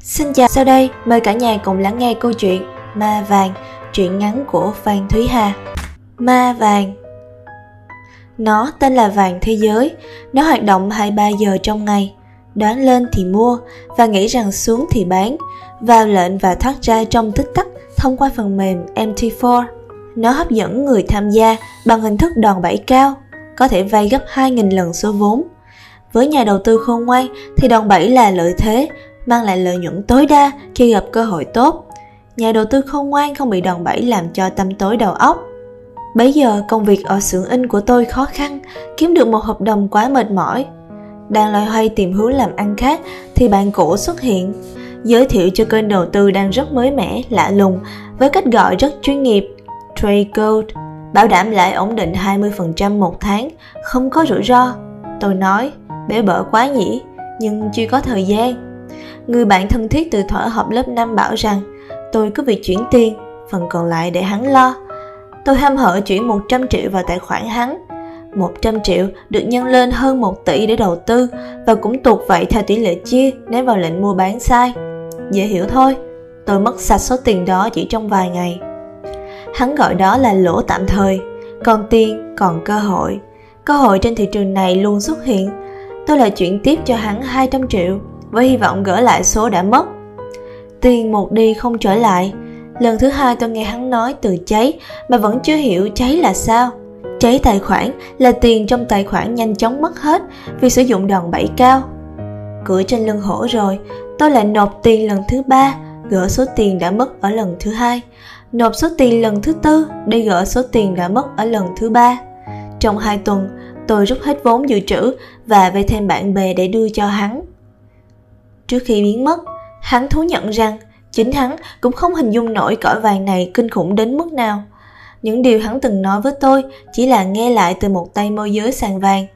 Xin chào, sau đây mời cả nhà cùng lắng nghe câu chuyện Ma Vàng, truyện ngắn của Phan Thúy Hà. Ma Vàng Nó tên là Vàng Thế Giới, nó hoạt động 23 giờ trong ngày. Đoán lên thì mua và nghĩ rằng xuống thì bán, vào lệnh và thoát ra trong tích tắc thông qua phần mềm MT4. Nó hấp dẫn người tham gia bằng hình thức đòn bẩy cao, có thể vay gấp 2.000 lần số vốn. Với nhà đầu tư khôn ngoan thì đòn bẩy là lợi thế, mang lại lợi nhuận tối đa khi gặp cơ hội tốt. Nhà đầu tư khôn ngoan không bị đòn bẩy làm cho tâm tối đầu óc. Bấy giờ công việc ở xưởng in của tôi khó khăn, kiếm được một hợp đồng quá mệt mỏi. Đang loay hoay tìm hướng làm ăn khác thì bạn cũ xuất hiện, giới thiệu cho kênh đầu tư đang rất mới mẻ, lạ lùng với cách gọi rất chuyên nghiệp Trade Gold, bảo đảm lãi ổn định 20% một tháng, không có rủi ro. Tôi nói, bể bở quá nhỉ, nhưng chưa có thời gian. Người bạn thân thiết từ thỏa học lớp 5 bảo rằng tôi cứ việc chuyển tiền, phần còn lại để hắn lo. Tôi ham hở chuyển 100 triệu vào tài khoản hắn. 100 triệu được nhân lên hơn 1 tỷ để đầu tư và cũng tuột vậy theo tỷ lệ chia nếu vào lệnh mua bán sai. Dễ hiểu thôi, tôi mất sạch số tiền đó chỉ trong vài ngày. Hắn gọi đó là lỗ tạm thời, còn tiền còn cơ hội. Cơ hội trên thị trường này luôn xuất hiện. Tôi lại chuyển tiếp cho hắn 200 triệu với hy vọng gỡ lại số đã mất. Tiền một đi không trở lại. Lần thứ hai tôi nghe hắn nói từ cháy mà vẫn chưa hiểu cháy là sao. Cháy tài khoản là tiền trong tài khoản nhanh chóng mất hết vì sử dụng đòn bẩy cao. Cửa trên lưng hổ rồi, tôi lại nộp tiền lần thứ ba, gỡ số tiền đã mất ở lần thứ hai, nộp số tiền lần thứ tư để gỡ số tiền đã mất ở lần thứ ba. Trong hai tuần, tôi rút hết vốn dự trữ và vay thêm bạn bè để đưa cho hắn. Trước khi biến mất, hắn thú nhận rằng chính hắn cũng không hình dung nổi cõi vàng này kinh khủng đến mức nào. Những điều hắn từng nói với tôi chỉ là nghe lại từ một tay môi giới sàn vàng.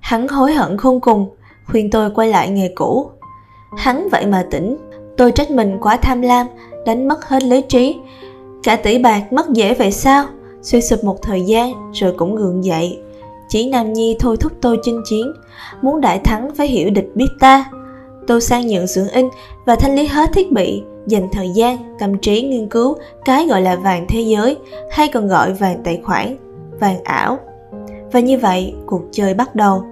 Hắn hối hận khôn cùng, khuyên tôi quay lại nghề cũ. Hắn vậy mà tỉnh, tôi trách mình quá tham lam, đánh mất hết lý trí. Cả tỷ bạc mất dễ vậy sao? Suy sụp một thời gian rồi cũng gượng dậy. Chỉ Nam Nhi thôi thúc tôi chinh chiến, muốn đại thắng phải hiểu địch biết ta. Tôi sang nhượng xưởng in và thanh lý hết thiết bị, dành thời gian, tâm trí nghiên cứu cái gọi là vàng thế giới hay còn gọi vàng tài khoản, vàng ảo. Và như vậy, cuộc chơi bắt đầu.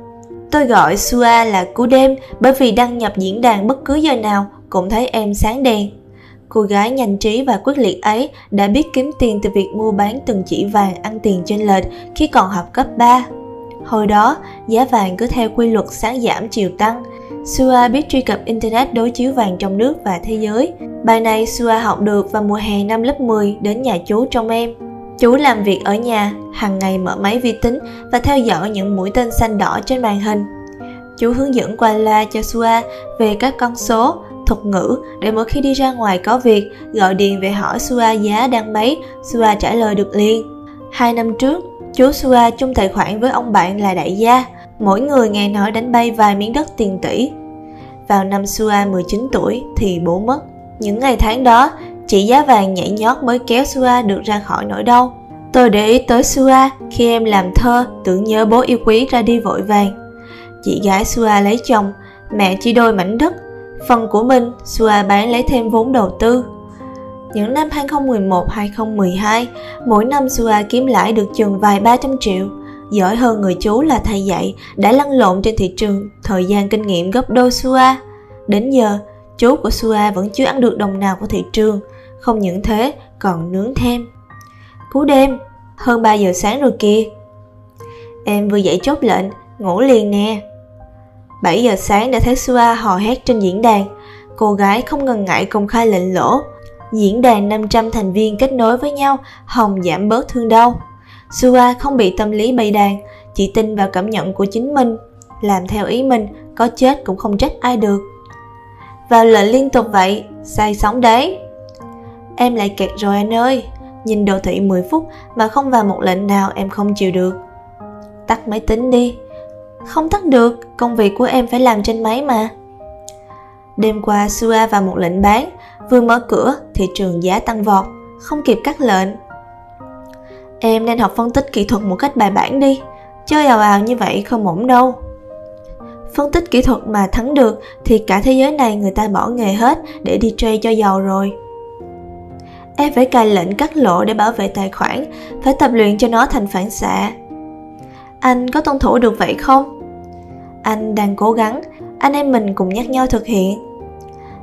Tôi gọi Sua là cú đêm bởi vì đăng nhập diễn đàn bất cứ giờ nào cũng thấy em sáng đèn. Cô gái nhanh trí và quyết liệt ấy đã biết kiếm tiền từ việc mua bán từng chỉ vàng ăn tiền trên lệch khi còn học cấp 3. Hồi đó, giá vàng cứ theo quy luật sáng giảm chiều tăng. Sua biết truy cập Internet đối chiếu vàng trong nước và thế giới. Bài này Sua học được vào mùa hè năm lớp 10 đến nhà chú trong em. Chú làm việc ở nhà, hàng ngày mở máy vi tính và theo dõi những mũi tên xanh đỏ trên màn hình. Chú hướng dẫn qua loa cho Sua về các con số, thuật ngữ để mỗi khi đi ra ngoài có việc gọi điện về hỏi Sua giá đang mấy, Sua trả lời được liền. Hai năm trước, chú Sua chung tài khoản với ông bạn là đại gia, mỗi người nghe nói đánh bay vài miếng đất tiền tỷ. Vào năm Sua 19 tuổi thì bố mất. Những ngày tháng đó, chỉ giá vàng nhảy nhót mới kéo Sua được ra khỏi nỗi đau. Tôi để ý tới Sua khi em làm thơ tưởng nhớ bố yêu quý ra đi vội vàng. Chị gái Sua lấy chồng, mẹ chỉ đôi mảnh đất. Phần của mình, Sua bán lấy thêm vốn đầu tư. Những năm 2011-2012, mỗi năm Sua kiếm lãi được chừng vài ba trăm triệu. Giỏi hơn người chú là thầy dạy, đã lăn lộn trên thị trường, thời gian kinh nghiệm gấp đôi Sua. Đến giờ, chú của Sua vẫn chưa ăn được đồng nào của thị trường, không những thế còn nướng thêm. Cú đêm, hơn 3 giờ sáng rồi kìa. Em vừa dậy chốt lệnh, ngủ liền nè. 7 giờ sáng đã thấy Sua hò hét trên diễn đàn. Cô gái không ngần ngại công khai lệnh lỗ. Diễn đàn 500 thành viên kết nối với nhau, hồng giảm bớt thương đau. Sua không bị tâm lý bày đàn, chỉ tin vào cảm nhận của chính mình. Làm theo ý mình, có chết cũng không trách ai được. Vào lệnh liên tục vậy, sai sóng đấy. Em lại kẹt rồi anh ơi, nhìn đồ thị 10 phút mà không vào một lệnh nào em không chịu được. Tắt máy tính đi, không tắt được, công việc của em phải làm trên máy mà. Đêm qua Sua vào một lệnh bán, vừa mở cửa thị trường giá tăng vọt, không kịp cắt lệnh. Em nên học phân tích kỹ thuật một cách bài bản đi, chơi ào ào như vậy không ổn đâu. phân tích kỹ thuật mà thắng được thì cả thế giới này người ta bỏ nghề hết để đi trade cho giàu rồi. Em phải cài lệnh cắt lỗ để bảo vệ tài khoản phải tập luyện cho nó thành phản xạ. Anh có tuân thủ được vậy không? Anh đang cố gắng anh em mình cùng nhắc nhau thực hiện.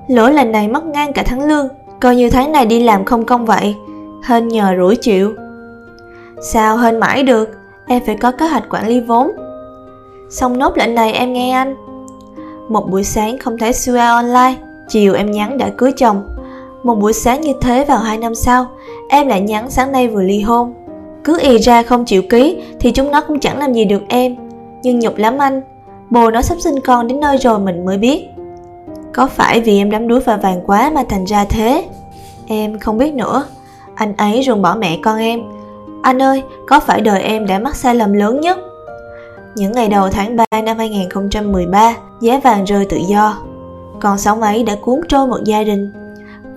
Lỗi lần này mất ngang cả tháng lương coi như tháng này đi làm không công vậy hên nhờ rủi chịu sao hên mãi được? Em phải có kế hoạch quản lý vốn. Xong nốt lệnh này em nghe anh. Một buổi sáng không thấy Sua online, chiều em nhắn đã cưới chồng. Một buổi sáng như thế vào hai năm sau, em lại nhắn sáng nay vừa ly hôn. Cứ ì ra không chịu ký thì chúng nó cũng chẳng làm gì được em. Nhưng nhục lắm anh, bồ nó sắp sinh con đến nơi rồi mình mới biết. Có phải vì em đắm đuối và vàng quá mà thành ra thế? Em không biết nữa. Anh ấy ruồng bỏ mẹ con em anh ơi có phải đời em đã mắc sai lầm lớn nhất những ngày đầu tháng 3 năm 2013, giá vàng rơi tự do. Con sóng ấy đã cuốn trôi một gia đình.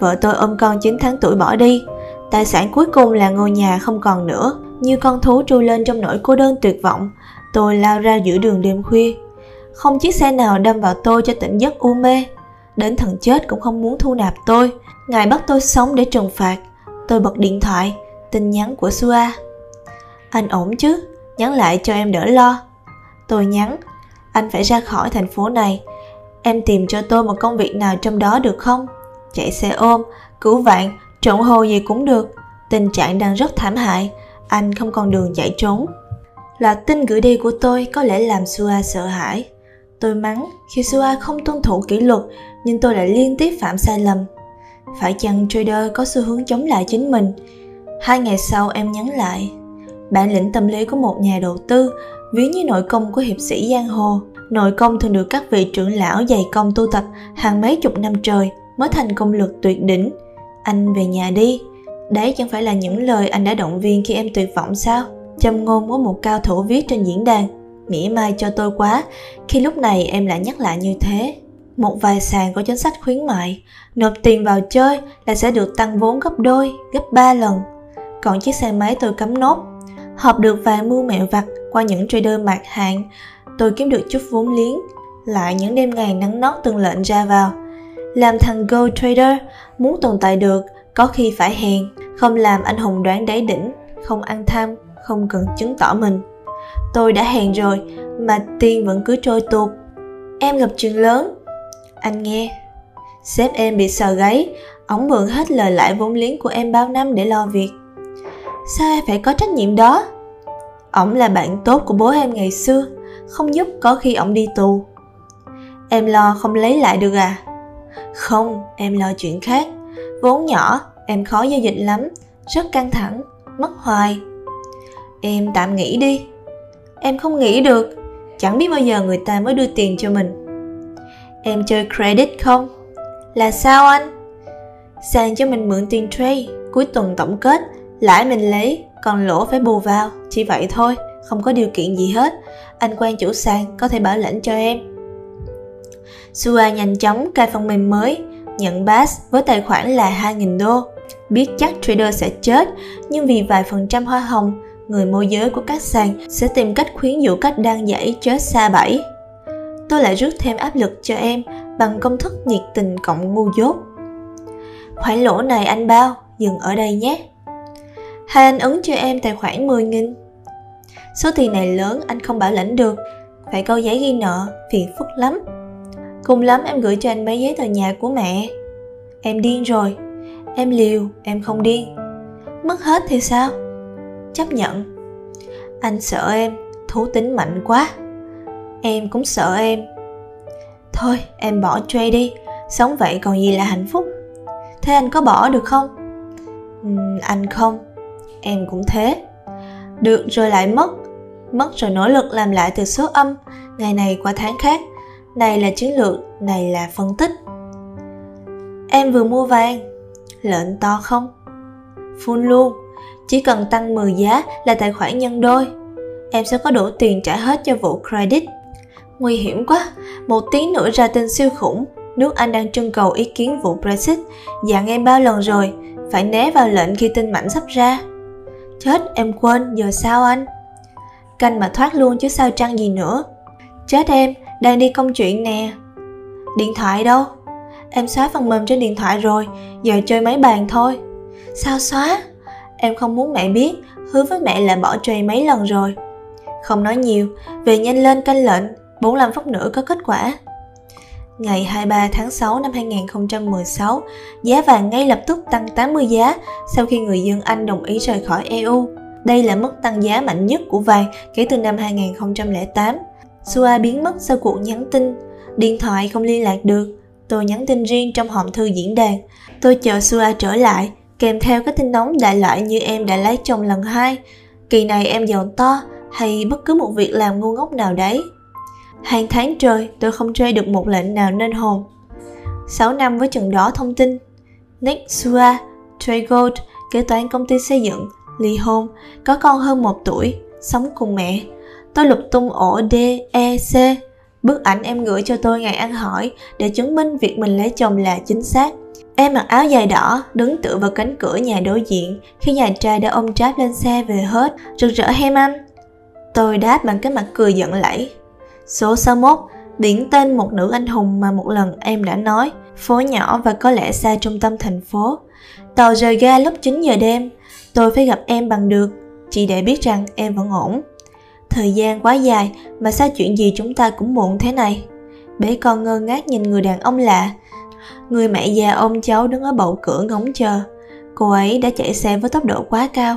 Vợ tôi ôm con 9 tháng tuổi bỏ đi. Tài sản cuối cùng là ngôi nhà không còn nữa. Như con thú trôi lên trong nỗi cô đơn tuyệt vọng, tôi lao ra giữa đường đêm khuya. Không chiếc xe nào đâm vào tôi cho tỉnh giấc u mê. Đến thần chết cũng không muốn thu nạp tôi. Ngài bắt tôi sống để trừng phạt. Tôi bật điện thoại, tin nhắn của Sua. Anh ổn chứ? Nhắn lại cho em đỡ lo. Tôi nhắn, anh phải ra khỏi thành phố này. Em tìm cho tôi một công việc nào trong đó được không? Chạy xe ôm, cứu vạn, trộn hồ gì cũng được. Tình trạng đang rất thảm hại, anh không còn đường chạy trốn. Là tin gửi đi của tôi có lẽ làm Sua sợ hãi. Tôi mắng khi Sua không tuân thủ kỷ luật nhưng tôi lại liên tiếp phạm sai lầm. Phải chăng trader có xu hướng chống lại chính mình? Hai ngày sau em nhắn lại. Bản lĩnh tâm lý của một nhà đầu tư ví như nội công của hiệp sĩ giang hồ. Nội công thường được các vị trưởng lão dày công tu tập hàng mấy chục năm trời mới thành công lực tuyệt đỉnh. Anh về nhà đi. Đấy chẳng phải là những lời anh đã động viên khi em tuyệt vọng sao? Châm ngôn của một cao thủ viết trên diễn đàn. Mỉa mai cho tôi quá, khi lúc này em lại nhắc lại như thế. Một vài sàn có chính sách khuyến mại, nộp tiền vào chơi là sẽ được tăng vốn gấp đôi, gấp ba lần còn chiếc xe máy tôi cấm nốt. Hợp được vài mưu mẹo vặt qua những trader mạc hạn. Tôi kiếm được chút vốn liếng. Lại những đêm ngày nắng nót từng lệnh ra vào. Làm thằng go trader, muốn tồn tại được, có khi phải hèn. Không làm anh hùng đoán đáy đỉnh, không ăn tham, không cần chứng tỏ mình. Tôi đã hèn rồi, mà tiền vẫn cứ trôi tuột. Em gặp chuyện lớn. Anh nghe. Sếp em bị sờ gáy. Ổng mượn hết lời lãi vốn liếng của em bao năm để lo việc sao em phải có trách nhiệm đó? Ổng là bạn tốt của bố em ngày xưa, không giúp có khi ổng đi tù. Em lo không lấy lại được à? Không, em lo chuyện khác. Vốn nhỏ, em khó giao dịch lắm, rất căng thẳng, mất hoài. Em tạm nghỉ đi. Em không nghĩ được. Chẳng biết bao giờ người ta mới đưa tiền cho mình. Em chơi credit không? Là sao anh? Sàn cho mình mượn tiền trade, cuối tuần tổng kết lãi mình lấy, còn lỗ phải bù vào. Chỉ vậy thôi, không có điều kiện gì hết. Anh quen chủ sàn có thể bảo lãnh cho em. Sua nhanh chóng cài phần mềm mới, nhận bass với tài khoản là 2.000 đô. Biết chắc trader sẽ chết, nhưng vì vài phần trăm hoa hồng, người môi giới của các sàn sẽ tìm cách khuyến dụ cách đang dãy chết xa bẫy. Tôi lại rút thêm áp lực cho em bằng công thức nhiệt tình cộng ngu dốt. Khoản lỗ này anh bao, dừng ở đây nhé hay anh ứng cho em tài khoản 10 nghìn? Số tiền này lớn anh không bảo lãnh được. Phải câu giấy ghi nợ, phiền phức lắm. Cùng lắm em gửi cho anh mấy giấy tờ nhà của mẹ. Em điên rồi. Em liều, em không điên. Mất hết thì sao? Chấp nhận. Anh sợ em, thú tính mạnh quá. Em cũng sợ em. Thôi em bỏ trade đi. Sống vậy còn gì là hạnh phúc. Thế anh có bỏ được không? Uhm, anh không em cũng thế. Được rồi lại mất mất rồi nỗ lực làm lại từ số âm, ngày này qua tháng khác, này là chiến lược, này là phân tích. Em vừa mua vàng, lệnh to không? Full luôn, chỉ cần tăng 10 giá là tài khoản nhân đôi. Em sẽ có đủ tiền trả hết cho vụ credit. Nguy hiểm quá, một tiếng nữa ra tin siêu khủng. Nước anh đang trưng cầu ý kiến vụ brexit. Dặn em bao lần rồi, phải né vào lệnh khi tin mạnh sắp ra. Chết em quên giờ sao anh Canh mà thoát luôn chứ sao trăng gì nữa Chết em đang đi công chuyện nè. Điện thoại đâu? Em xóa phần mềm trên điện thoại rồi, giờ chơi máy bàn thôi. Sao xóa? Em không muốn mẹ biết, hứa với mẹ là bỏ trade mấy lần rồi. Không nói nhiều, về nhanh lên canh lệnh, 45 phút nữa có kết quả. Ngày 23 tháng 6 năm 2016, giá vàng ngay lập tức tăng 80 giá sau khi người dân Anh đồng ý rời khỏi EU. Đây là mức tăng giá mạnh nhất của vàng kể từ năm 2008. Sua biến mất sau cuộc nhắn tin, điện thoại không liên lạc được. Tôi nhắn tin riêng trong hòm thư diễn đàn. Tôi chờ Sua trở lại, kèm theo cái tin nóng đại loại như em đã lấy chồng lần hai. Kỳ này em giàu to hay bất cứ một việc làm ngu ngốc nào đấy. Hàng tháng trời tôi không chơi được một lệnh nào nên hồn. 6 năm với chừng đó thông tin. Nick Sua, Trey Gold, kế toán công ty xây dựng, ly hôn, có con hơn một tuổi, sống cùng mẹ. Tôi lục tung ổ D, E, C. Bức ảnh em gửi cho tôi ngày ăn hỏi để chứng minh việc mình lấy chồng là chính xác. Em mặc áo dài đỏ, đứng tựa vào cánh cửa nhà đối diện khi nhà trai đã ôm tráp lên xe về hết, rực rỡ hem anh. Tôi đáp bằng cái mặt cười giận lẫy. Số 61, biển tên một nữ anh hùng mà một lần em đã nói, phố nhỏ và có lẽ xa trung tâm thành phố. Tàu rời ga lúc 9 giờ đêm, tôi phải gặp em bằng được, chỉ để biết rằng em vẫn ổn. Thời gian quá dài mà sao chuyện gì chúng ta cũng muộn thế này. Bé con ngơ ngác nhìn người đàn ông lạ. Người mẹ già ôm cháu đứng ở bậu cửa ngóng chờ. Cô ấy đã chạy xe với tốc độ quá cao.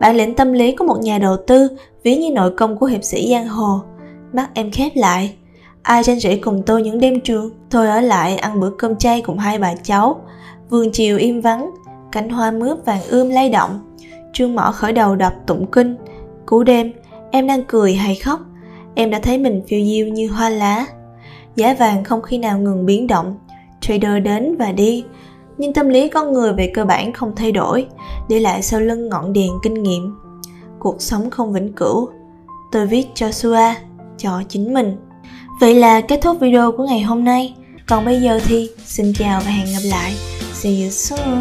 Bản lĩnh tâm lý của một nhà đầu tư ví như nội công của hiệp sĩ giang hồ. Mắt em khép lại. Ai tranh rỉ cùng tôi những đêm trường, thôi ở lại ăn bữa cơm chay cùng hai bà cháu. Vườn chiều im vắng, cánh hoa mướp vàng ươm lay động. Trương mỏ khởi đầu đọc tụng kinh. Cú đêm, em đang cười hay khóc. Em đã thấy mình phiêu diêu như hoa lá. Giá vàng không khi nào ngừng biến động. Trader đến và đi, nhưng tâm lý con người về cơ bản không thay đổi, để lại sau lưng ngọn đèn kinh nghiệm. Cuộc sống không vĩnh cửu. Tôi viết cho Sua, cho chính mình. Vậy là kết thúc video của ngày hôm nay. Còn bây giờ thì xin chào và hẹn gặp lại. See you soon.